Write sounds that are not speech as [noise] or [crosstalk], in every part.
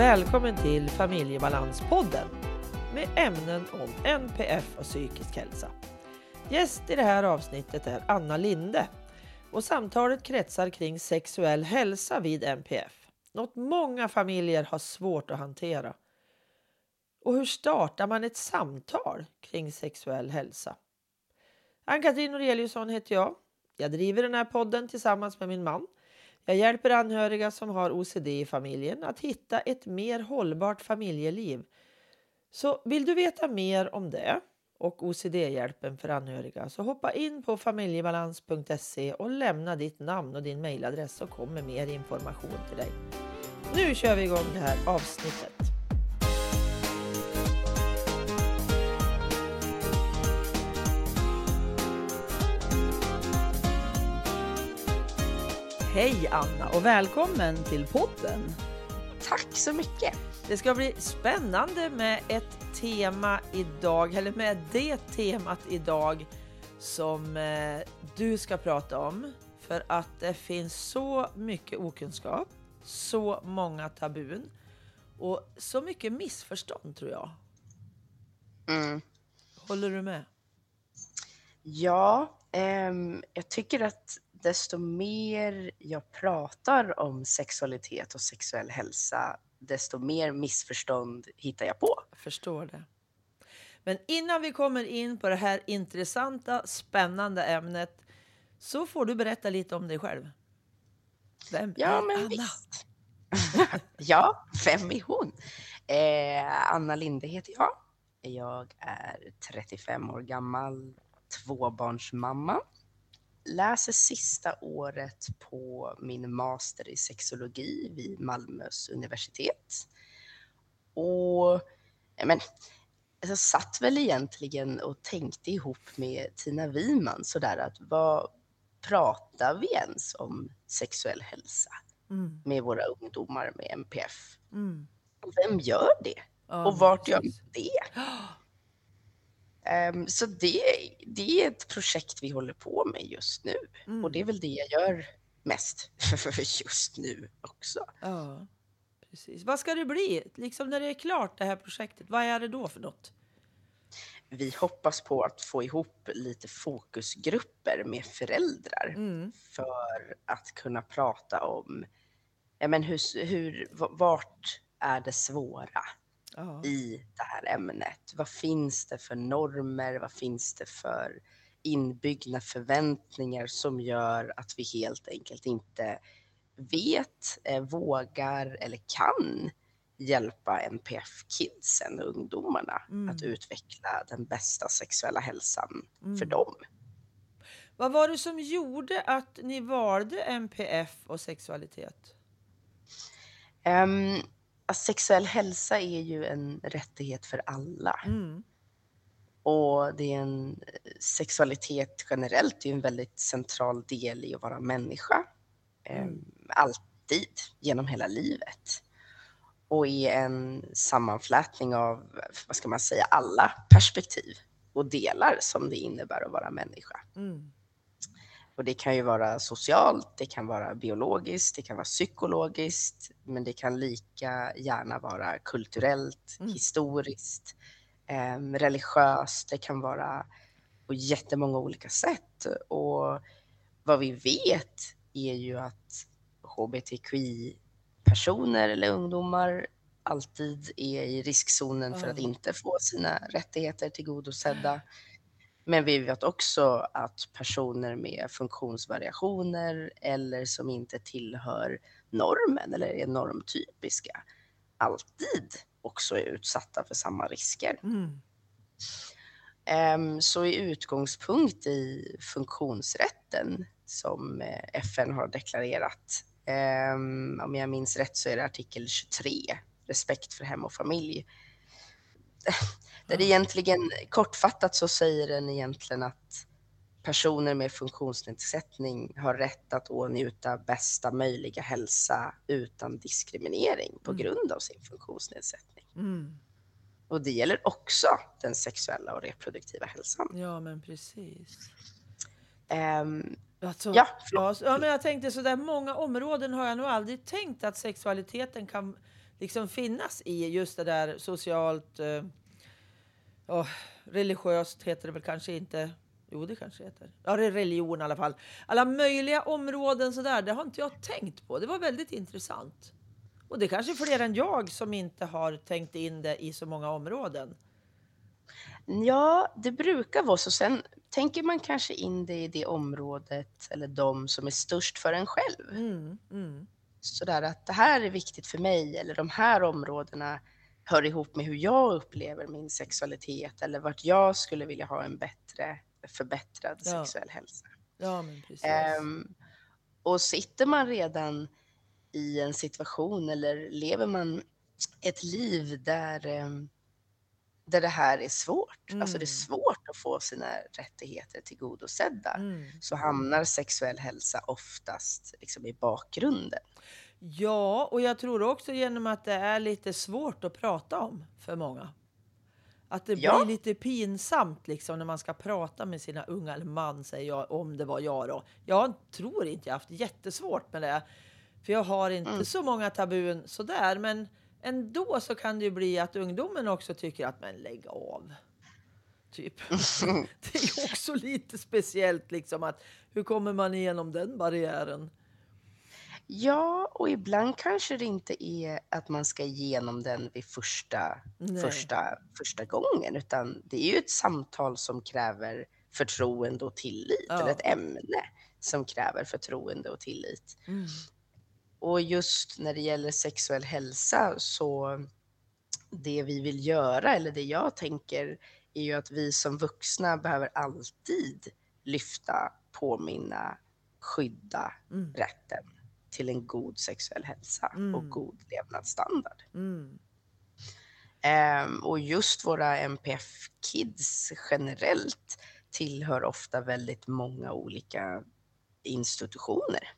välkommen till Familjebalanspodden med ämnen om NPF och psykisk hälsa. Gäst i det här avsnittet är Anna Linde och samtalet kretsar kring sexuell hälsa vid NPF. Något många familjer har svårt att hantera. Och hur startar man ett samtal kring sexuell hälsa? Ann-Katrin Noreliusson heter jag. Jag driver den här podden tillsammans med min man. Jag hjälper anhöriga som har OCD i familjen att hitta ett mer hållbart familjeliv. Så vill du veta mer om det och OCD-hjälpen för anhöriga så hoppa in på familjebalans.se och lämna ditt namn och din mejladress så kommer mer information till dig. Nu kör vi igång det här avsnittet. Hej Anna och välkommen till podden. Tack så mycket. Det ska bli spännande med ett tema idag, eller med det temat idag som eh, du ska prata om. För att det finns så mycket okunskap, så många tabun och så mycket missförstånd tror jag. Mm. Håller du med? Ja, ehm, jag tycker att desto mer jag pratar om sexualitet och sexuell hälsa, desto mer missförstånd hittar jag på. Jag förstår det. Men innan vi kommer in på det här intressanta, spännande ämnet så får du berätta lite om dig själv. Vem Ja, är men Anna? visst. [laughs] ja, vem är hon? Eh, Anna Linde heter jag. Jag är 35 år gammal, tvåbarnsmamma. Läser sista året på min master i sexologi vid Malmös universitet. Och men, jag satt väl egentligen och tänkte ihop med Tina Wiman sådär att vad pratar vi ens om sexuell hälsa? Mm, med våra ungdomar med MPF. mm. Vem gör det? Ja, och vart gör man det? [gasps] Ehm, så det, det är ett projekt vi håller på med just nu. Mm. Och det är väl det jag gör mest [laughs] just nu också. Ja, precis. Vad ska det bli? Liksom när det är klart det här projektet, vad är det då för något? Vi hoppas på att få ihop lite fokusgrupper med föräldrar Mm. för att kunna prata om ja, men hur, hur, vart är det svåra? Ja. i det här ämnet. Vad finns det för normer? Vad finns det för inbyggda förväntningar som gör att vi helt enkelt inte vet, eh, vågar eller kan hjälpa NPF-kidsen och ungdomarna att Mm. utveckla den bästa sexuella hälsan för Mm. dem. Vad var det som gjorde att ni valde MPF och sexualitet? Um, sexuell hälsa är ju en rättighet för alla. Mm. Och det är en sexualitet generellt är en väldigt central del i att vara människa. Mm. Eh, alltid, genom hela livet. Och är en sammanflätning av, vad ska man säga, alla perspektiv och delar som det innebär att vara människa. Mm. Och det kan ju vara socialt, det kan vara biologiskt, det kan vara psykologiskt, men det kan lika gärna vara kulturellt, Mm. historiskt, eh, religiöst. Det kan vara på jättemånga olika sätt. Och vad vi vet är ju att hbtqi-personer eller ungdomar alltid är i riskzonen för att inte få sina rättigheter tillgodosedda. Men vi vet också att personer med funktionsvariationer eller som inte tillhör normen eller är normtypiska alltid också är utsatta för samma risker. Mm. Ehm, Så i utgångspunkt i funktionsrätten som eh, FN har deklarerat, ehm, om jag minns rätt så är det artikel 23, respekt för hem och familj. Där egentligen, kortfattat så säger den egentligen att personer med funktionsnedsättning har rätt att åtnjuta bästa möjliga hälsa utan diskriminering på Mm. grund av sin funktionsnedsättning. Mm. Och det gäller också den sexuella och reproduktiva hälsan. Ja, men precis. Ehm, Alltså, Ja, ja, men jag tänkte så där många områden har jag nog aldrig tänkt att sexualiteten kan liksom finnas i just det där socialt, eh, oh, religiöst heter det väl kanske inte. Jo, det kanske heter. Ja, det är religion i alla fall. Alla möjliga områden sådär, det har inte jag tänkt på. Det var väldigt intressant. Och det är kanske fler än jag som inte har tänkt in det i så många områden. Ja, det brukar vara så. Sen tänker man kanske in det i det området eller de som är störst för en själv. Mm, mm. Sådär att det här är viktigt för mig eller de här områdena hör ihop med hur jag upplever min sexualitet eller vart jag skulle vilja ha en bättre förbättrad Ja. sexuell hälsa. Ja, men precis. Ehm, och sitter man redan i en situation eller lever man ett liv där, ehm, där det här är svårt, alltså det är Mm. svårt att få sina rättigheter tillgodosedda, Mm. så hamnar sexuell hälsa oftast liksom i bakgrunden. Ja, och jag tror också genom att det är lite svårt att prata om för många. Att det Ja. blir lite pinsamt liksom när man ska prata med sina unga, eller man säger jag, om det var jag då. Jag tror inte jag haft jättesvårt med det. För jag har inte Mm. så många tabun sådär. Men ändå så kan det ju bli att ungdomen också tycker att men lägg av. Typ. [laughs] Det är också lite speciellt liksom att hur kommer man igenom den barriären? Ja, och ibland kanske det inte är att man ska igenom den vid första, Nej. första, första gången, utan det är ju ett samtal som kräver förtroende och tillit, Ja. eller ett ämne som kräver förtroende och tillit. Mm. Och just när det gäller sexuell hälsa så det vi vill göra, eller det jag tänker, är ju att vi som vuxna behöver alltid lyfta, påminna, skydda Mm. rätten till en god sexuell hälsa och Mm. god levnadsstandard. Mm. Ehm, och just våra NPF-kids generellt tillhör ofta väldigt många olika institutioner.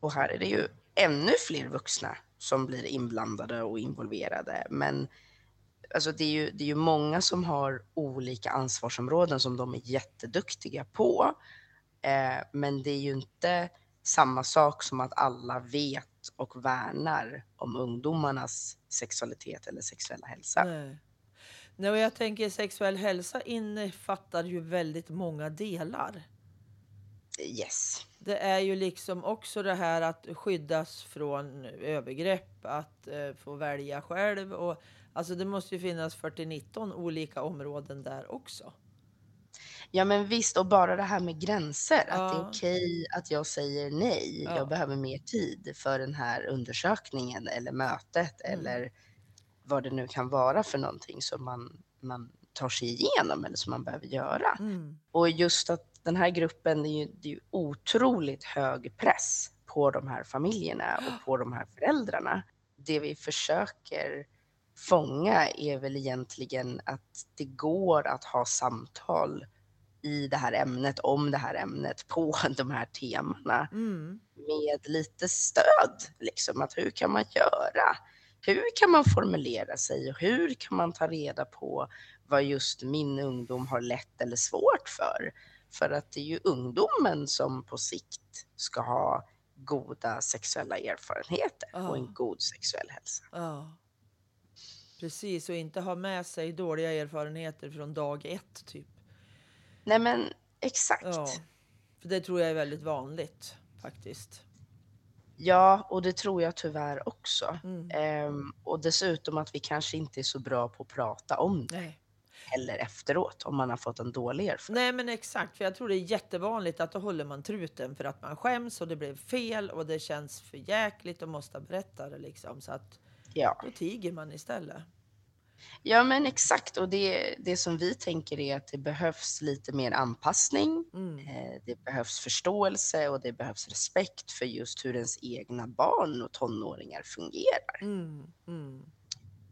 Och här är det ju ännu fler vuxna som blir inblandade och involverade. Men alltså det, är ju, det är ju många som har olika ansvarsområden som de är jätteduktiga på. Eh, men det är ju inte samma sak som att alla vet och värnar om ungdomarnas sexualitet eller sexuella hälsa. Nej. Nej, och jag tänker sexuell hälsa innefattar ju väldigt många delar. Yes. Det är ju liksom också det här att skyddas från övergrepp, att eh, få välja själv. Och, alltså det måste ju finnas 40-19 olika områden där också. Ja men visst, och bara det här med gränser. Att det är Ja. okej att jag säger nej. Ja. Jag behöver mer tid för den här undersökningen eller mötet Mm. eller vad det nu kan vara för någonting som man, man tar sig igenom eller som man behöver göra. Mm. Och just att den här gruppen, det är ju, det är ju otroligt hög press på de här familjerna och på de här föräldrarna. Det vi försöker fånga är väl egentligen att det går att ha samtal i det här ämnet, om det här ämnet, på [laughs] de här temana Mm. med lite stöd. Liksom, att hur kan man göra? Hur kan man formulera sig och hur kan man ta reda på vad just min ungdom har lätt eller svårt för? För att det är ju ungdomen som på sikt ska ha goda sexuella erfarenheter och Ja. en god sexuell hälsa. Ja. Precis, och inte ha med sig dåliga erfarenheter från dag ett. typ. Nej men exakt. Ja. För det tror jag är väldigt vanligt faktiskt. Ja, och det tror jag tyvärr också. Mm. Ehm, och dessutom att vi kanske inte är så bra på att prata om det Nej. Heller efteråt om man har fått en dålig erfarenhet. Nej men exakt, för jag tror det är jättevanligt att då håller man truten för att man skäms och det blev fel och det känns för jäkligt och måste berätta det liksom. Så att Ja. då tiger man istället. ja, men exakt. Och det, det som vi tänker är att det behövs lite mer anpassning. Mm. Eh, det behövs förståelse och det behövs respekt för just hur ens egna barn och tonåringar fungerar. Mm. Mm.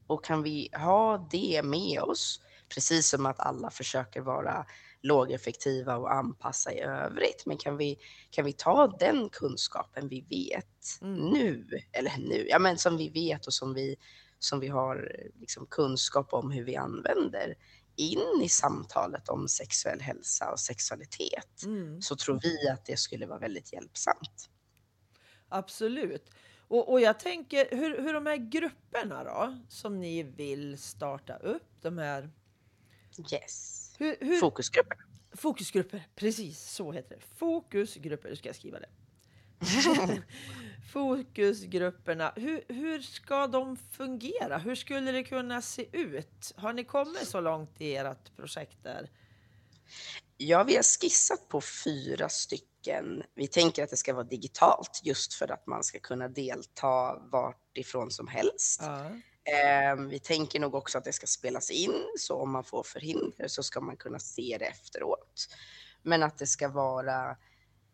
Och kan vi ha det med oss, precis som att alla försöker vara lågeffektiva och anpassa i övrigt, men kan vi, kan vi ta den kunskapen vi vet Mm. nu, eller nu, ja men som vi vet och som vi, som vi har liksom kunskap om hur vi använder in i samtalet om sexuell hälsa och sexualitet, Mm. så tror vi att det skulle vara väldigt hjälpsamt. Absolut. Och, och jag tänker hur, hur de här grupperna då som ni vill starta upp, de här Yes. hur, hur, Fokusgrupper. fokusgrupper, precis så heter det. Fokusgrupper, nu ska jag skriva det. [laughs] Fokusgrupperna, hur, hur ska de fungera? Hur skulle det kunna se ut? Har ni kommit så långt i ert projekt där? Ja, vi har skissat på fyra stycken. Vi tänker att det ska vara digitalt just för att man ska kunna delta vart ifrån som helst. Ja. Eh, vi tänker nog också att det ska spelas in, så om man får förhinder så ska man kunna se det efteråt. Men att det ska vara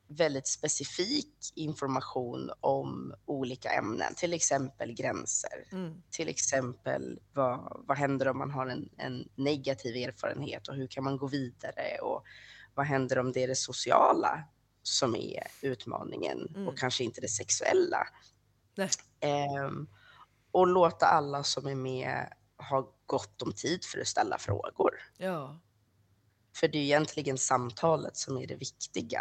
väldigt specifik information om olika ämnen, till exempel gränser. Mm. Till exempel vad, vad händer om man har en, en negativ erfarenhet och hur kan man gå vidare och vad händer om det är det sociala som är utmaningen Mm. och kanske inte det sexuella. Nej. Och låta alla som är med ha gott om tid för att ställa frågor. Ja. För det är egentligen samtalet som är det viktiga.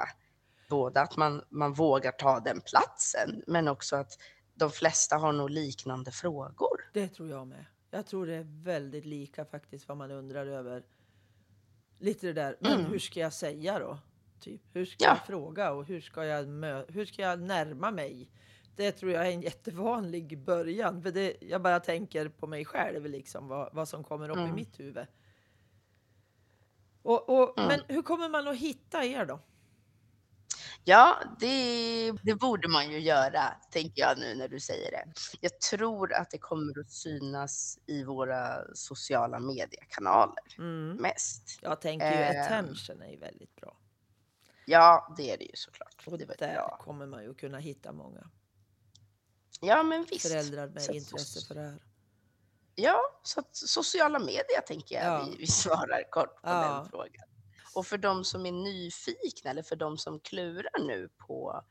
Både att man, man vågar ta den platsen, men också att de flesta har nog liknande frågor. Det tror jag med. Jag tror det är väldigt lika faktiskt vad man undrar över. Lite det där, men Mm. hur ska jag säga då? Typ, hur ska Ja. jag fråga och hur ska jag, mö- hur ska jag närma mig? Det tror jag är en jättevanlig början. För det, jag bara tänker på mig själv, liksom, vad, vad som kommer upp i Mm. mitt huvud. Och, och, Mm. Men hur kommer man att hitta er då? Ja, det, det borde man ju göra, tänker jag nu när du säger det. Jag tror att det kommer att synas i våra sociala mediekanaler Mm. mest. Jag tänker ju Ehm. attention är ju väldigt bra. Ja, det är det ju såklart. Och Det där bra. kommer man ju kunna hitta många Ja, men visst. föräldrar med Så intresse för det här. Ja, så sociala medier tänker jag Ja. vi, vi svarar kort på Ja. den frågan. Och för de som är nyfikna eller för de som klurar nu på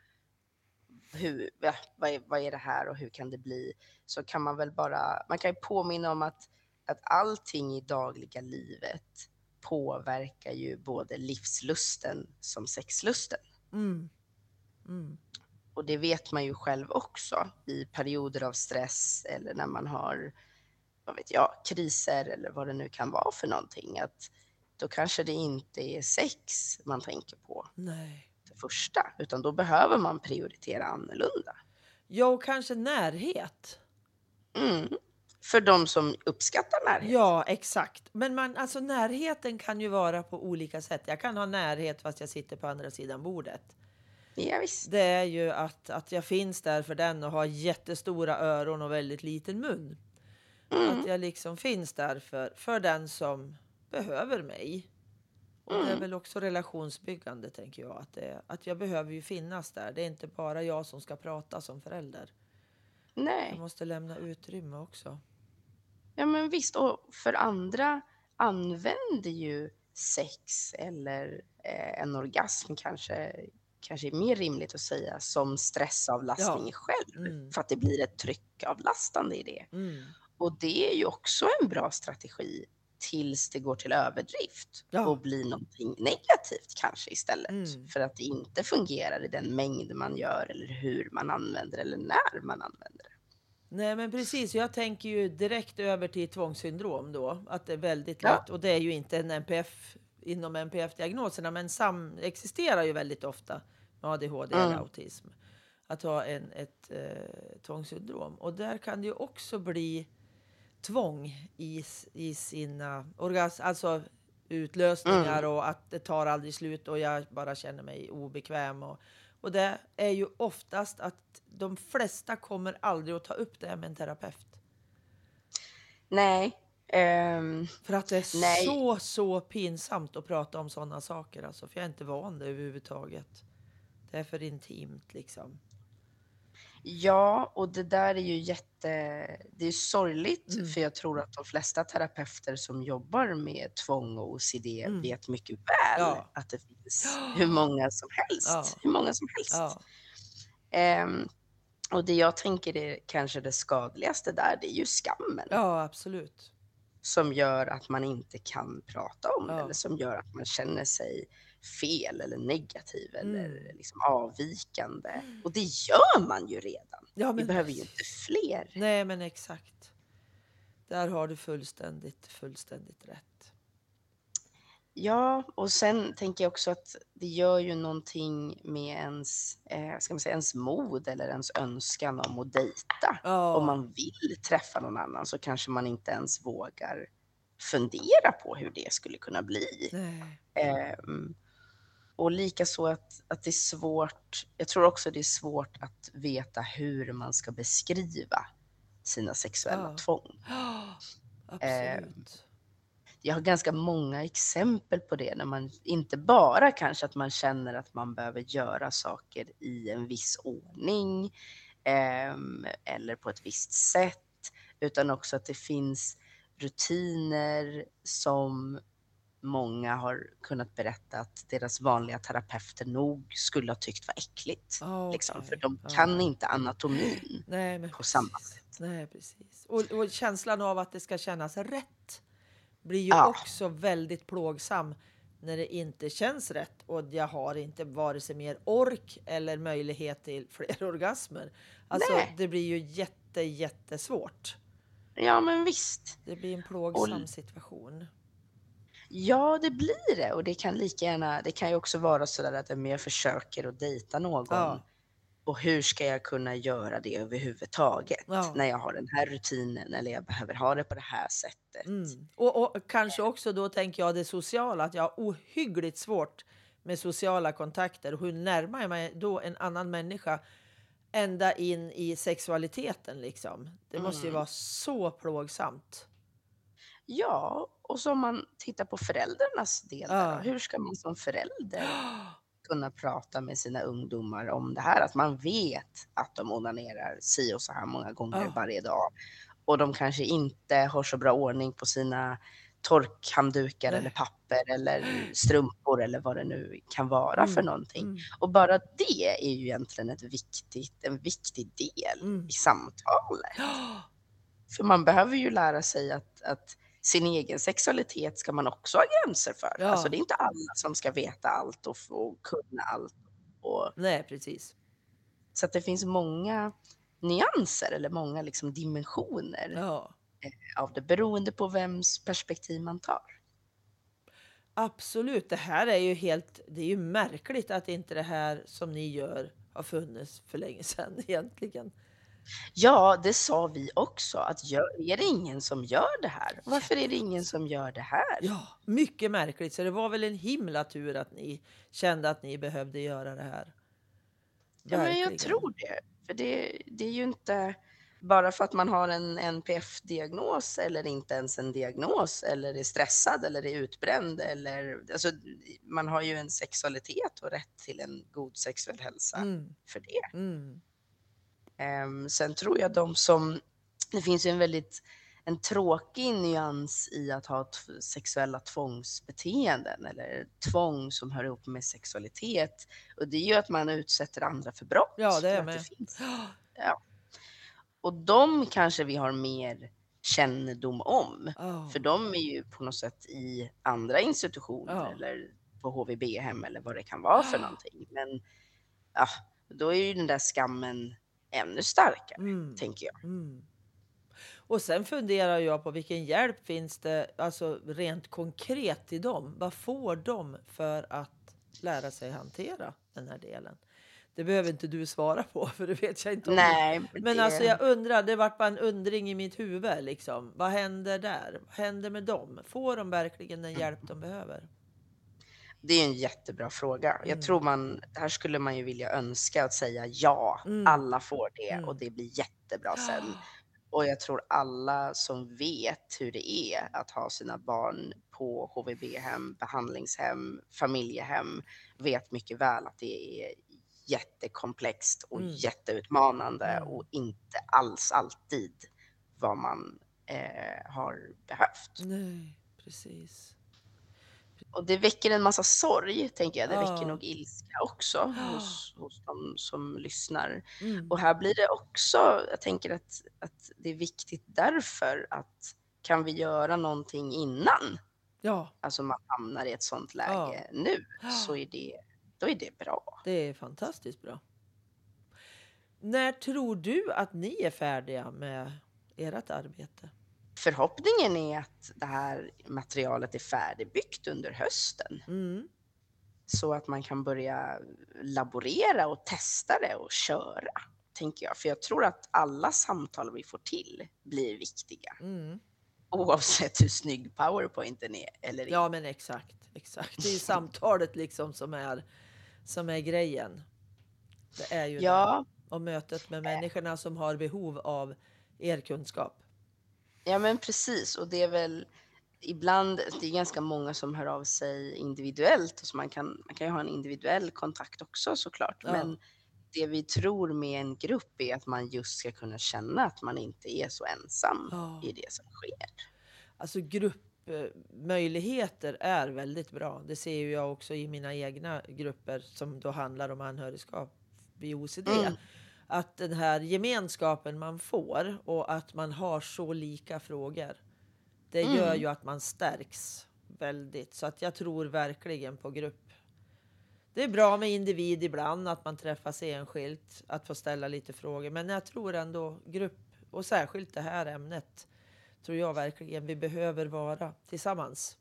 hur, vad, är, vad är det här och hur kan det bli? Så kan man väl bara, man kan ju påminna om att, att allting i dagliga livet påverkar ju både livslusten som sexlusten. Mm. Mm. Och det vet man ju själv också i perioder av stress eller när man har, vad vet jag, kriser eller vad det nu kan vara för någonting. Att då kanske det inte är sex man tänker på Nej. det första, utan då behöver man prioritera annorlunda. Ja, och kanske närhet. Mm. För de som uppskattar närhet. Ja, exakt. Men man, alltså, närheten kan ju vara på olika sätt. Jag kan ha närhet fast jag sitter på andra sidan bordet. Ja, visst. Det är ju att, att jag finns där för den och har jättestora öron och väldigt liten mun. Mm. Att jag liksom finns där för, för den som behöver mig. Och det är Mm. väl också relationsbyggande tänker jag. Att, det, att jag behöver ju finnas där. Det är inte bara jag som ska prata som förälder. Jag Nej, måste lämna utrymme också. ja men visst. Och för andra använder ju sex eller eh, en orgasm kanske, kanske är mer rimligt att säga som stressavlastning Ja. själv. Mm. För att det blir ett tryckavlastande i det. Mm. Och det är ju också en bra strategi tills det går till överdrift Ja. och blir någonting negativt kanske istället. Mm. För att det inte fungerar i den mängd man gör eller hur man använder eller när man använder det. Nej men precis, jag tänker ju direkt över till tvångssyndrom då. Att det är väldigt Ja. lätt, och det är ju inte en NPF inom NPF-diagnoserna, men sam existerar ju väldigt ofta ADHD eller Mm. autism. Att ha en, ett eh, tvångssyndrom. Och där kan det ju också bli tvång i, i sina orgasm, alltså utlösningar Mm. och att det tar aldrig slut och jag bara känner mig obekväm. Och, och det är ju oftast att de flesta kommer aldrig att ta upp det med en terapeut. Nej. ehm, För att det är Nej. så, så pinsamt att prata om sådana saker. Alltså, för jag är inte van det överhuvudtaget. Det är för intimt liksom. ja, och det där är ju jätte... Det är sorgligt, Mm. för jag tror att de flesta terapeuter som jobbar med tvång och OCD Mm. vet mycket väl Ja. att det finns hur många som helst. Ja. Hur många som helst. Ja, Ehm, och det jag tänker är kanske det skadligaste där, det är ju skammen. ja absolut. Som gör att man inte kan prata om det, eller som gör att man känner sig fel eller negativ eller Mm. liksom avvikande. Och det gör man ju redan. Ja, Vi men behöver ju inte fler. Nej, men exakt. Där har du fullständigt, fullständigt rätt. Ja, och sen tänker jag också att det gör ju någonting med ens, eh, ska man säga, ens mod eller ens önskan om att dejta. Ja. Om man vill träffa någon annan så kanske man inte ens vågar fundera på hur det skulle kunna bli. Nej. Och likaså att, att det är svårt, jag tror också det är svårt att veta hur man ska beskriva sina sexuella Ja. tvång. [gasps] Eh, absolut. Jag har ganska många exempel på det, när man inte bara kanske att man känner att man behöver göra saker i en viss ordning ehm, eller på ett visst sätt, utan också att det finns rutiner som många har kunnat berätta att deras vanliga terapeuter nog skulle ha tyckt var äckligt. Ja, Liksom, för de Ja. kan inte anatomin. Nej, på samma precis. Nej, precis. Och, och känslan av att det ska kännas rätt blir ju Ja. också väldigt plågsam när det inte känns rätt och jag har inte vare sig mer ork eller möjlighet till [laughs] fler orgasmer. Alltså, Nej. det blir ju jätte, jättesvårt. Ja, men visst. Det blir en plågsam situation. Ja, det blir det och det kan lika gärna, det kan ju också vara så där att jag försöker att dejta någon Ja. och hur ska jag kunna göra det överhuvudtaget Ja. när jag har den här rutinen eller jag behöver ha det på det här sättet. Mm. Och, och kanske också då tänker jag det sociala, att jag har ohyggligt svårt med sociala kontakter. Hur närmar jag mig då en annan människa ända in i sexualiteten liksom? Det måste ju Mm. vara så plågsamt. Ja, och så om man tittar på föräldrarnas del, Ja. då, hur ska man som förälder [gasps] kunna prata med sina ungdomar om det här? Att man vet att de onanerar si och så här många gånger Ja. varje dag och de kanske inte har så bra ordning på sina torkhanddukar Nej. eller papper eller strumpor eller vad det nu kan vara för Mm, någonting. Mm. Och bara det är ju egentligen ett viktigt, en viktig del Mm. i samtalet. [gasps] För man behöver ju lära sig att, att sin egen sexualitet ska man också ha gränser för. Ja. Alltså det är inte alla som ska veta allt och få kunna allt. Och, Nej, precis. så att det finns många nyanser eller många liksom dimensioner Ja, av det beroende på vems perspektiv man tar. absolut. Det här är ju helt, det är ju märkligt att inte det här som ni gör har funnits för länge sedan [laughs] egentligen. Ja, det sa vi också, att gör, är det ingen som gör det här? Varför är det ingen som gör det här? Ja, mycket märkligt. Så det var väl en himla tur att ni kände att ni behövde göra det här. Ja, men jag tror det. För det, det är ju inte bara för att man har en NPF-diagnos eller inte ens en diagnos eller är stressad eller är utbränd eller alltså, man har ju en sexualitet och rätt till en god sexuell hälsa Mm, för det. mm. Ehm, sen tror jag de som, det finns ju en väldigt en tråkig nyans i att ha sexuella tvångsbeteenden eller tvång som hör ihop med sexualitet. Och det är ju att man utsätter andra för brott. Ja, det är med. finns. Ja. Och de kanske vi har mer kännedom om. Ja. För de är ju på något sätt i andra institutioner Ja. eller på HVB-hem eller vad det kan vara för någonting. Men ja, då är ju den där skammen ännu starkare, Mm, tänker jag. mm. Och sen funderar jag på vilken hjälp finns det alltså rent konkret till dem? Vad får de för att lära sig hantera den här delen? Det behöver inte du svara på [laughs] för det vet jag inte om. Nej, Men det, alltså jag undrar, det vart bara en undring i mitt huvud liksom. Vad händer där? Vad händer med dem? Får de verkligen den hjälp de behöver? Det är en jättebra fråga. Mm. Jag tror man, här skulle man ju vilja önska att säga ja, Mm. alla får det Mm. och det blir jättebra sen. Och jag tror alla som vet hur det är att ha sina barn på HVB-hem, behandlingshem, familjehem vet mycket väl att det är jättekomplext och Mm. jätteutmanande Mm. och inte alls alltid vad man eh, har behövt. Nej, precis. Och det väcker en massa sorg, tänker jag. Det väcker nog ilska också hos, [gasps] hos de som lyssnar. Mm. Och här blir det också, jag tänker att, att det är viktigt därför att kan vi göra någonting innan, Ja, alltså man hamnar i ett sånt läge nu, Ja. så [gasps] är det, då är det bra. det är fantastiskt bra. När tror du att ni är färdiga med ert arbete? Förhoppningen är att det här materialet är färdigbyggt under hösten Mm. så att man kan börja laborera och testa det och köra, tänker jag. För jag tror att alla samtal vi får till blir viktiga Mm. oavsett hur snygg powerpointen är eller inte. Ja, men exakt, exakt. Det är ju [laughs] samtalet liksom som är, som är grejen. Det är ju det. Ja, Och mötet med människorna som har behov av er kunskap. Ja, men precis. Och det är väl ibland, det är ganska många som hör av sig individuellt och så man kan, man kan ju ha en individuell kontakt också såklart. Ja. Men det vi tror med en grupp är att man just ska kunna känna att man inte är så ensam Ja. i det som sker. Alltså gruppmöjligheter är väldigt bra. Det ser ju jag också i mina egna grupper som då handlar om anhörigskap vid OCD. Mm. Att den här gemenskapen man får och att man har så lika frågor. Det gör Mm. ju att man stärks väldigt. Så att jag tror verkligen på grupp. Det är bra med individ ibland, att man träffas enskilt, att få ställa lite frågor. Men jag tror ändå grupp, och särskilt det här ämnet, tror jag verkligen vi behöver vara tillsammans.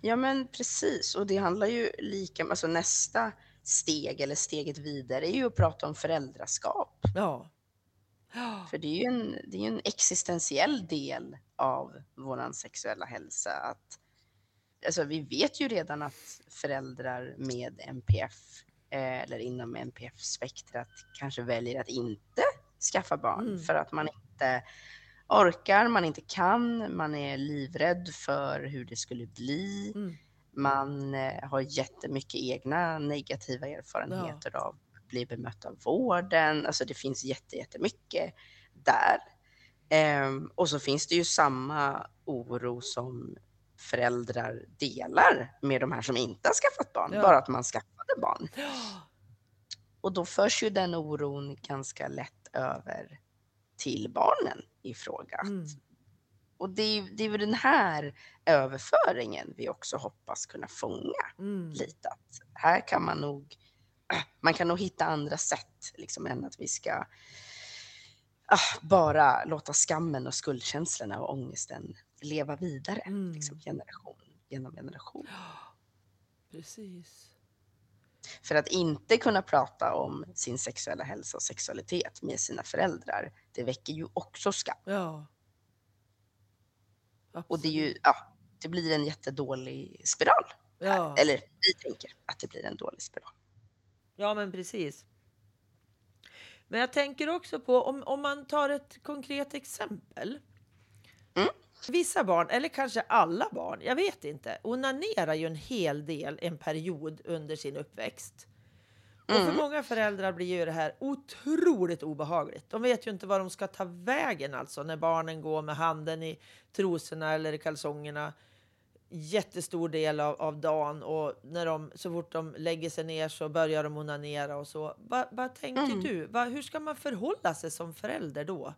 Ja, men precis. Och det handlar ju lika, alltså nästa steg eller steget vidare är ju att prata om föräldraskap. Ja. För det är ju en, det är en existentiell del av vår sexuella hälsa. Att, alltså vi vet ju redan att föräldrar med NPF eh, eller inom NPF-spektrat kanske väljer att inte skaffa barn Mm. för att man inte orkar, man inte kan, man är livrädd för hur det skulle bli. Mm. Man eh, har jättemycket egna negativa erfarenheter av att bli bemött av vården. Alltså det finns jätte, jättemycket där. Ehm, och så finns det ju samma oro som föräldrar delar med de här som inte har skaffat barn, Ja. bara att man skaffade barn. Ja. [gasps] Och då förs ju den oron ganska lätt över till barnen i fråga. Mm. Och det är, det är väl den här överföringen vi också hoppas kunna fånga Mm. lite. Att här kan man nog, [clears throat] man kan nog hitta andra sätt liksom, än att vi ska ah, bara låta skammen och skuldkänslorna och ångesten leva vidare. Mm. Liksom, generation genom generation. [gasps] Precis. För att inte kunna prata om sin sexuella hälsa och sexualitet med sina föräldrar, det väcker ju också skam. Ja. Och det är ju, Absolut. ja, det blir en jättedålig spiral. Ja. Eller vi tänker att det blir en dålig spiral. ja, men precis. Men jag tänker också på om, om man tar ett konkret exempel. Mm. Vissa barn, eller kanske alla barn, jag vet inte, onanerar ju en hel del en period under sin uppväxt. Och för Mm. många föräldrar blir ju det här otroligt obehagligt. De vet ju inte var de ska ta vägen alltså när barnen går med handen i trosorna eller i kalsongerna jättestor del av, av dagen och när de, så fort de lägger sig ner så börjar de onanera och så. Va- Vad tänker Mm. du? Va, hur ska man förhålla sig som förälder då?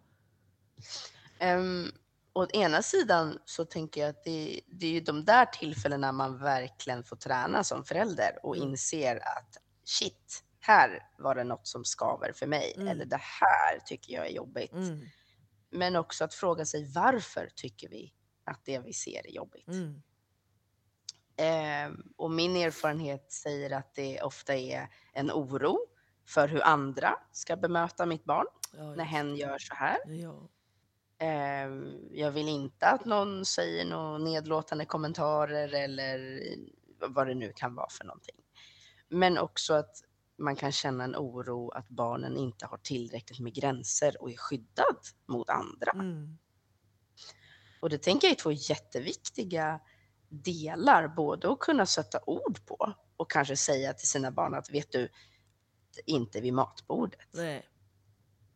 Um, å ena sidan så tänker jag att det, det är ju de där tillfällena man verkligen får träna som förälder och Mm. inser att shit, här var det något som skaver för mig Mm. eller det här tycker jag är jobbigt. Mm, Men också att fråga sig varför tycker vi att det vi ser är jobbigt? mm, Ehm, och min erfarenhet säger att det ofta är en oro för hur andra ska bemöta mitt barn ja, när hen gör så här. Ja. Ehm, jag vill inte att någon säger några nedlåtande kommentarer eller vad det nu kan vara för någonting. Men också att man kan känna en oro att barnen inte har tillräckligt med gränser och är skyddad mot andra. Mm, Och det tänker jag är två jätteviktiga delar, både att kunna sätta ord på och kanske säga till sina barn att vet du, inte vid matbordet. nej.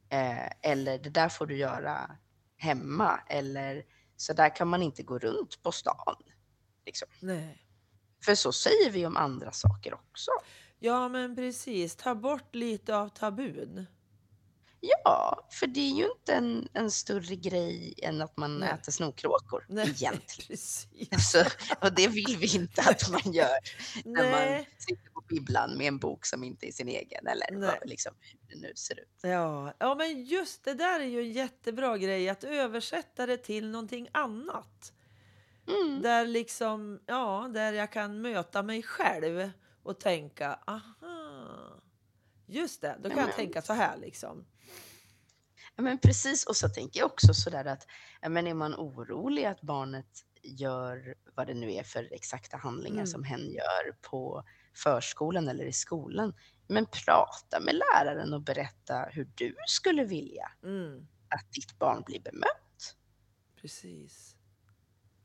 Eh, eller det där får du göra hemma. Eller så där kan man inte gå runt på stan. Liksom. nej. För så säger vi om andra saker också. Ja, men precis. Ta bort lite av tabun. Ja, för det är ju inte en, en större grej än att man Nej. äter snorkråkor [laughs] Nej, egentligen. precis. Alltså, och det vill vi inte att man gör när man Nej, sitter på ibland med en bok som inte är sin egen eller Nej. liksom, hur det nu ser ut. Ja, ja, men just det där är ju en jättebra grej att översätta det till någonting annat. Mm. Där liksom, ja, där jag kan möta mig själv och tänka, aha. Just det, då kan Ja, jag tänka så här liksom. Ja, men precis, och så tänker jag också sådär att ja, men är man orolig att barnet gör vad det nu är för exakta handlingar Mm. som hen gör på förskolan eller i skolan, men prata med läraren och berätta hur du skulle vilja Mm, att ditt barn blir bemött. precis.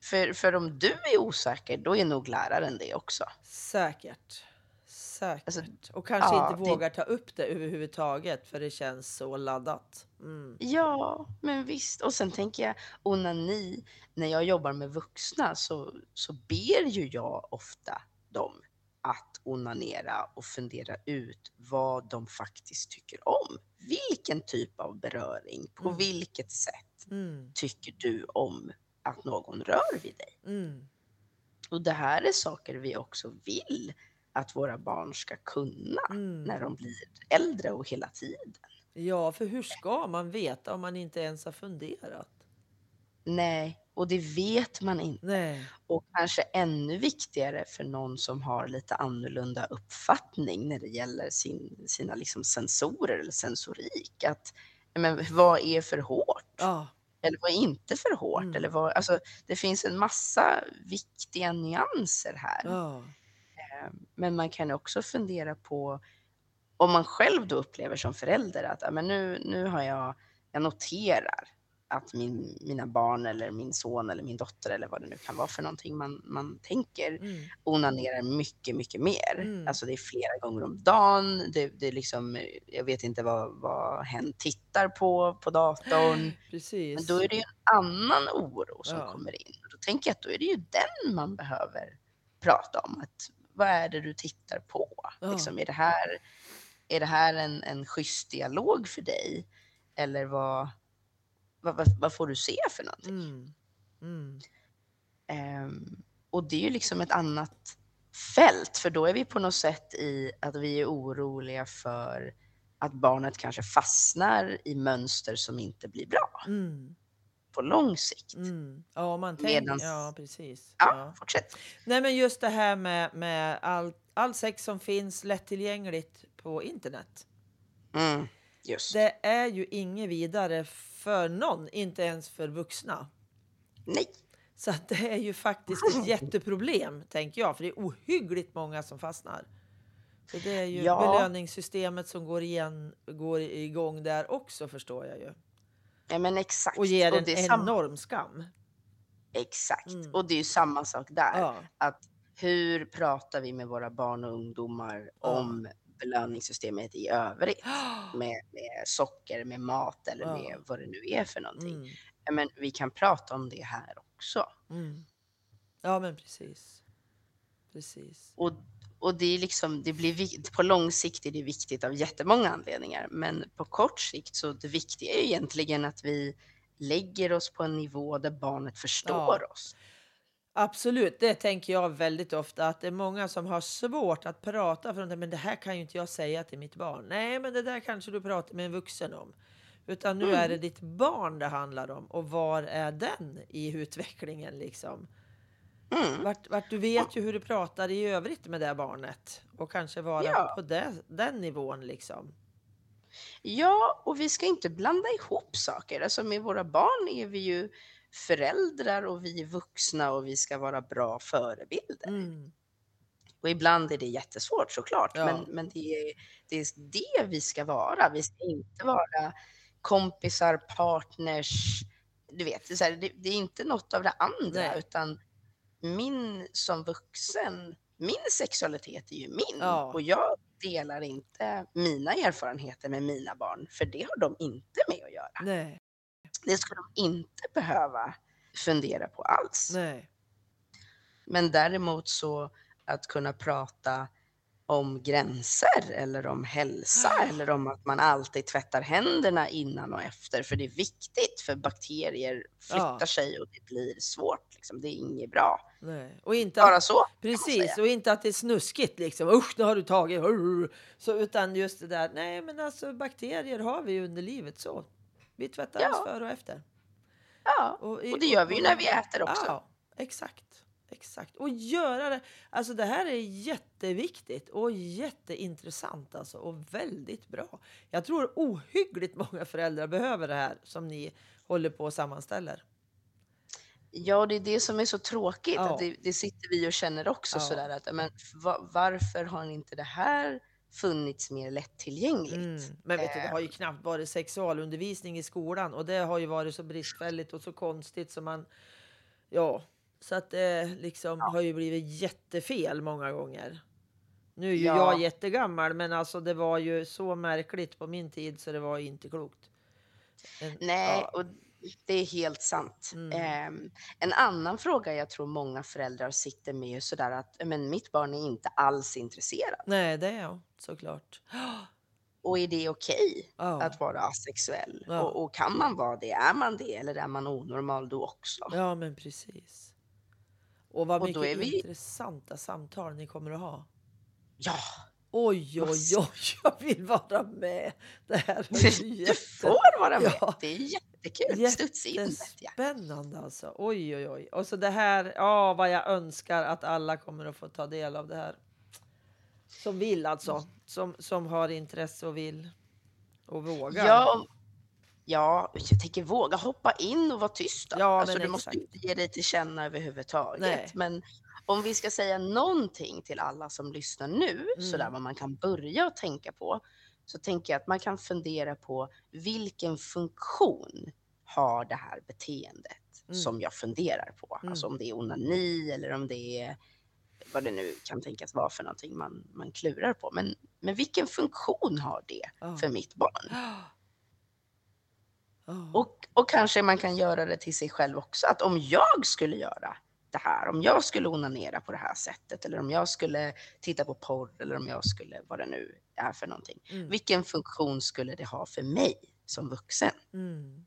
För, för om du är osäker, då är nog läraren det också. Säkert. Säkert. Alltså, och kanske ja, inte det- vågar ta upp det överhuvudtaget för det känns så laddat. Mm. Ja, men visst. Och sen tänker jag, onani, när jag jobbar med vuxna så, så ber ju jag ofta dem att onanera och fundera ut vad de faktiskt tycker om. Vilken typ av beröring, på Mm. vilket sätt Mm. tycker du om att någon rör vid dig? Mm. Och det här är saker vi också vill att våra barn ska kunna Mm. när de blir äldre och hela tiden. Ja, för hur ska man veta om man inte ens har funderat? Nej, och det vet man inte. Nej. Och kanske ännu viktigare för någon som har lite annorlunda uppfattning när det gäller sin, sina liksom sensorer eller sensorik. Att, men, vad är för hårt? Ja. Eller vad är inte för hårt? Mm. Eller vad, alltså, det finns en massa viktiga nyanser här. Eh, Men man kan också fundera på om man själv då upplever som förälder att men nu, nu har jag, jag noterar att min, mina barn eller min son eller min dotter eller vad det nu kan vara för någonting man, man tänker Mm. onanerar mycket, mycket mer. Mm. Alltså det är flera gånger om dagen. Det, det är liksom, jag vet inte vad, vad hen tittar på på datorn. [laughs] Precis. Men då är det ju en annan oro som Ja. kommer in. Då tänker jag att då är det ju den man behöver prata om. Att, vad är det du tittar på? Ja. Liksom, är det här, är det här en, en schysst dialog för dig? Eller vad, vad, vad, vad får du se för någonting? Mm. Ehm, och det är ju liksom ett annat fält, för då är vi på något sätt i att vi är oroliga för att barnet kanske fastnar i mönster som inte blir bra Mm. på lång sikt. Mm. Ja, man tänker... Medans- Ja, precis. Ja, Ja. fortsätt. Nej, men just det här med, med all, all sex som finns lättillgängligt på internet. Mm, just. Det är ju inget vidare för någon, inte ens för vuxna. Nej. Så det är ju faktiskt ett [laughs] jätteproblem, tänker jag, för det är ohyggligt många som fastnar. Så det är ju Ja. belöningssystemet som går, igen, går igång där också, förstår jag ju. Ja, men exakt. Och ger en det är sam- enorm skam. Exakt. Mm. Och det är ju samma sak där. Ja. Att hur pratar vi med våra barn och ungdomar Ja. om belöningssystemet i övrigt? [gasps] Med, med socker, med mat eller Ja. med vad det nu är för någonting. Mm. Ja, men vi kan prata om det här också. Mm. Ja, men precis. Precis. Och, och det är liksom, det blir, på lång sikt är det viktigt av jättemånga anledningar. Men på kort sikt så det viktiga är egentligen att vi lägger oss på en nivå där barnet förstår oss. Absolut, det tänker jag väldigt ofta att det är många som har svårt att prata för dem. Men det här kan ju inte jag säga till mitt barn. Nej, men det där kanske du pratar med en vuxen om. Utan nu Mm. är det ditt barn det handlar om och var är den i utvecklingen liksom? Mm. Vart, vart du vet ju hur du pratar i övrigt med det barnet och kanske vara Ja. på det, den nivån liksom. Ja, och vi ska inte blanda ihop saker. Alltså med våra barn är vi ju föräldrar och vi är vuxna och vi ska vara bra förebilder. Mm. Och ibland är det jättesvårt såklart, Ja. men, men det, är, det är det vi ska vara. Vi ska inte vara kompisar, partners, du vet, det är, här, det, det är inte något av det andra, Nej. utan min som vuxen, min sexualitet är ju min Ja. och jag delar inte mina erfarenheter med mina barn, för det har de inte med att göra. Nej, Det ska de inte behöva fundera på alls. nej. Men däremot så att kunna prata om gränser eller om hälsa eller om att man alltid tvättar händerna innan och efter. För det är viktigt för bakterier flyttar Ja. sig och det blir svårt. Liksom. Det är inget bra. Nej. Och inte Bara att, så. precis, och inte att det är snuskigt liksom. Usch, det har du tagit. Så, utan just det där. Nej, men alltså bakterier har vi ju under livet så. Vi tvättar Ja. oss före och efter. Ja, i- och det gör vi ju när vi äter också. Ja, exakt. Exakt. Och göra det. Alltså det här är jätteviktigt och jätteintressant alltså och väldigt bra. Jag tror ohyggligt många föräldrar behöver det här som ni håller på och sammanställer. Ja, det är det som är så tråkigt. Ja. Att det, det sitter vi och känner också Ja. sådär att men, va, varför har inte det här funnits mer lättillgängligt? Mm. Men vet du, det har ju knappt varit sexualundervisning i skolan och det har ju varit så bristfälligt och så konstigt som man... Ja, så att det liksom har ju blivit jättefel många gånger. Nu är ju Ja. jag jättegammal, men alltså det var ju så märkligt på min tid så det var inte klokt. En, Nej, ja, och det är helt sant. Mm. Ehm, en annan fråga jag tror många föräldrar sitter med är sådär att men mitt barn är inte alls intresserad. nej, det är jag såklart. Och är det okej Ja. att vara asexuell? Ja. Och, och kan man vara det? Är man det? Eller är man onormal då också? Ja, men precis. Och vad Och mycket är vi- intressanta samtal ni kommer att ha. Ja, Oj, oj, oj, jag vill vara med. Det här var ju [laughs] du jätte, får vara med. Ja. Det är jättekul. Jättespännande alltså. Oj, oj, oj. Och så det här, ja, vad jag önskar att alla kommer att få ta del av det här. Som vill alltså, som, som har intresse och vill och vågar. Ja, ja, jag tänker våga hoppa in och vara tyst. Då. Ja, alltså, du måste exakt. inte ge dig till känna överhuvudtaget. Nej. Men om vi ska säga någonting till alla som lyssnar nu, Mm. sådär vad man kan börja tänka på, så tänker jag att man kan fundera på vilken funktion har det här beteendet Mm. som jag funderar på? Mm. Alltså om det är onani eller om det är vad det nu kan tänkas vara för någonting man, man klurar på. Men, men vilken funktion har det Ja. för mitt barn? [gasps] Ja. Och, och kanske man kan göra det till sig själv också. Att om jag skulle göra det här, om jag skulle onanera på det här sättet eller om jag skulle titta på porr eller om jag skulle, vad det nu är för någonting. Mm. Vilken funktion skulle det ha för mig som vuxen? Mm.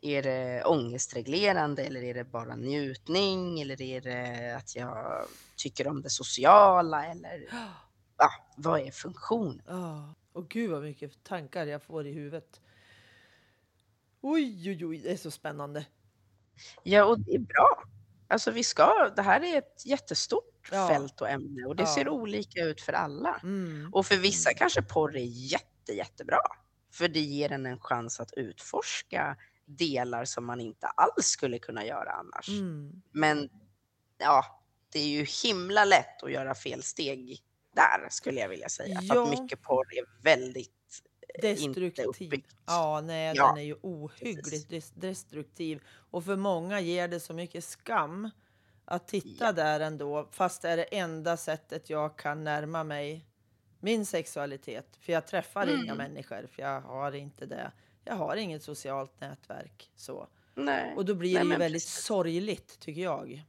Är det ångestreglerande eller är det bara njutning eller är det att jag tycker om det sociala eller [gasps] ja, vad är funktionen? Ja. Och gud vad mycket tankar jag får i huvudet. Oj, oj, oj, det är så spännande. Ja, och det är bra. Alltså vi ska, det här är ett jättestort Ja. fält och ämne och det Ja. ser olika ut för alla. Mm. Och för vissa kanske porr är jätte, jättebra. För det ger en en chans att utforska delar som man inte alls skulle kunna göra annars. Mm. Men ja, det är ju himla lätt att göra fel steg där skulle jag vilja säga. För Ja. att mycket porr är väldigt inte Destruktiv. uppbyggt. Ja, nej, Ja, den är ju ohyggligt des- destruktiv. Och för många ger det så mycket skam att titta Ja. där ändå. Fast det är det enda sättet jag kan närma mig min sexualitet. För jag träffar inga Mm. människor, för jag har inte det. Jag har inget socialt nätverk. Så. Nej. Och då blir Nej, det ju väldigt precis. sorgligt, tycker jag.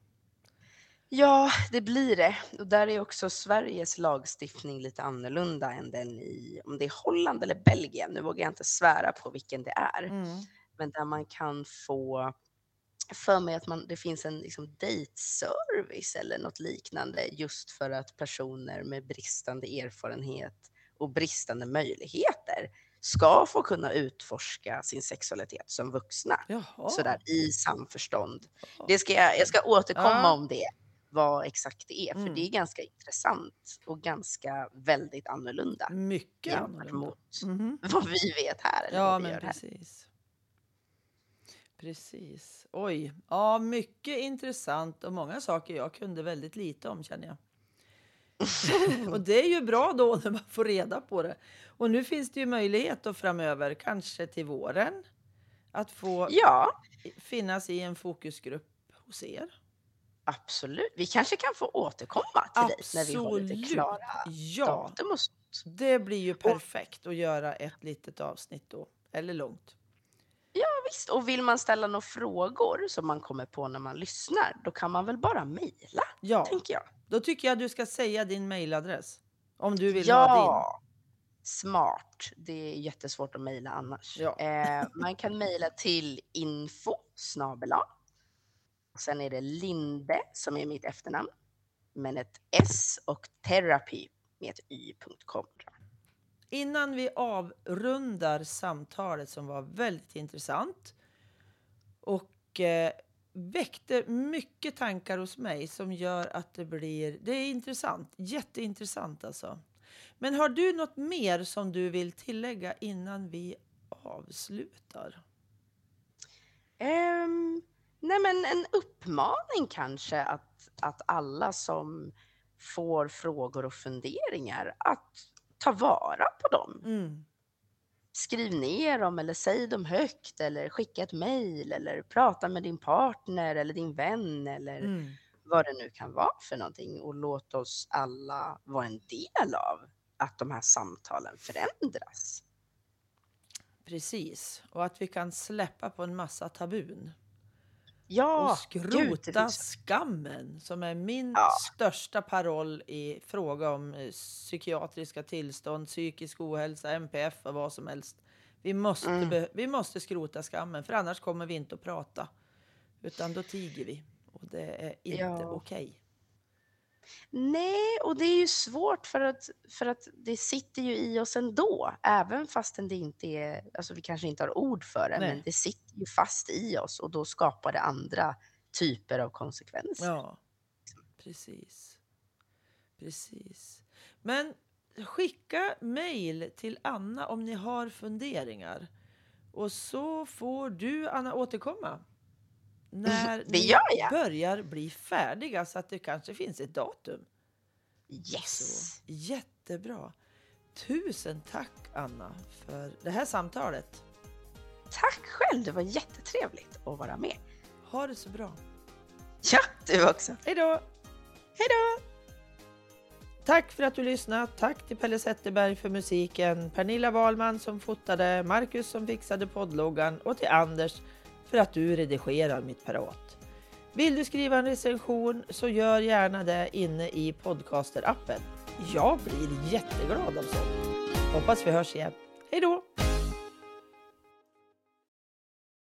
Ja, det blir det. Och där är också Sveriges lagstiftning lite annorlunda än den i, om det är Holland eller Belgien, nu vågar jag inte svära på vilken det är, Mm. men där man kan få för mig att man, det finns en liksom date-service eller något liknande just för att personer med bristande erfarenhet och bristande möjligheter ska få kunna utforska sin sexualitet som vuxna. Jaha. Sådär i samförstånd. Det ska jag, jag ska återkomma Ja. om det, vad exakt det är, för Mm. det är ganska intressant och ganska väldigt annorlunda Mycket annorlunda. mot Mhm. [laughs] vad vi vet här. Eller Ja, vad vi men gör här. precis. Precis. Oj, ja, mycket intressant och många saker jag kunde väldigt lite om känner jag. [laughs] och det är ju bra då när man får reda på det. Och nu finns det ju möjlighet då framöver, kanske till våren, att få Ja, finnas i en fokusgrupp hos er. Absolut. Vi kanske kan få återkomma till dig när vi har lite Absolut. klara Ja, datum och sånt. det blir ju perfekt att göra ett litet avsnitt då, eller långt. Ja, visst. Och vill man ställa några frågor som man kommer på när man lyssnar, då kan man väl bara mejla, Ja, tänker jag. då tycker jag du ska säga din mejladress. Om du vill ha din. Ja, smart. Det är jättesvårt att mejla annars. Ja. Eh, man kan mejla till info snabel-a. Sen är det Linde som är mitt efternamn. Men ett S och therapy med ett y.com. Innan vi avrundar samtalet som var väldigt intressant och eh, väckte mycket tankar hos mig som gör att det blir... Det är intressant. Jätteintressant alltså. Men har du något mer som du vill tillägga innan vi avslutar? Ehm, nej men en uppmaning kanske att, att alla som får frågor och funderingar att ta vara på dem. Mm. Skriv ner dem eller säg dem högt eller skicka ett mejl eller prata med din partner eller din vän eller Mm. vad det nu kan vara för någonting och låt oss alla vara en del av att de här samtalen förändras. Precis. Och att vi kan släppa på en massa tabun. Ja, och gud, skrota finns- skammen som är min Ja. största paroll i fråga om eh, psykiatriska tillstånd, psykisk ohälsa, MPF och vad som helst. Vi måste, Mm. vi måste skrota skammen för annars kommer vi inte att prata. Utan då tiger vi och det är inte Ja. okej. Nej, och det är ju svårt för att, för att det sitter ju i oss ändå, även fastän det inte är, alltså vi kanske inte har ord för det, Nej. men det sitter ju fast i oss och då skapar det andra typer av konsekvenser. Ja, precis. Precis. Men skicka mejl till Anna om ni har funderingar. Och så får du, Anna, återkomma. När Det ni gör jag. börjar bli färdiga så att det kanske finns ett datum. Yes! Så, jättebra. Tusen tack, Anna, för det här samtalet. Tack själv, det var jättetrevligt att vara med. Ha det så bra. Ja, du också. Hej då! Hej då! Tack för att du lyssnade. Tack till Pelle Zetterberg för musiken, Pernilla Wahlman som fotade, Marcus som fixade poddloggan och till Anders för att du redigerar mitt prat. Vill du skriva en recension så gör gärna det inne i podcaster-appen. Jag blir jätteglad av sånt. Hoppas vi hörs igen. Hej då!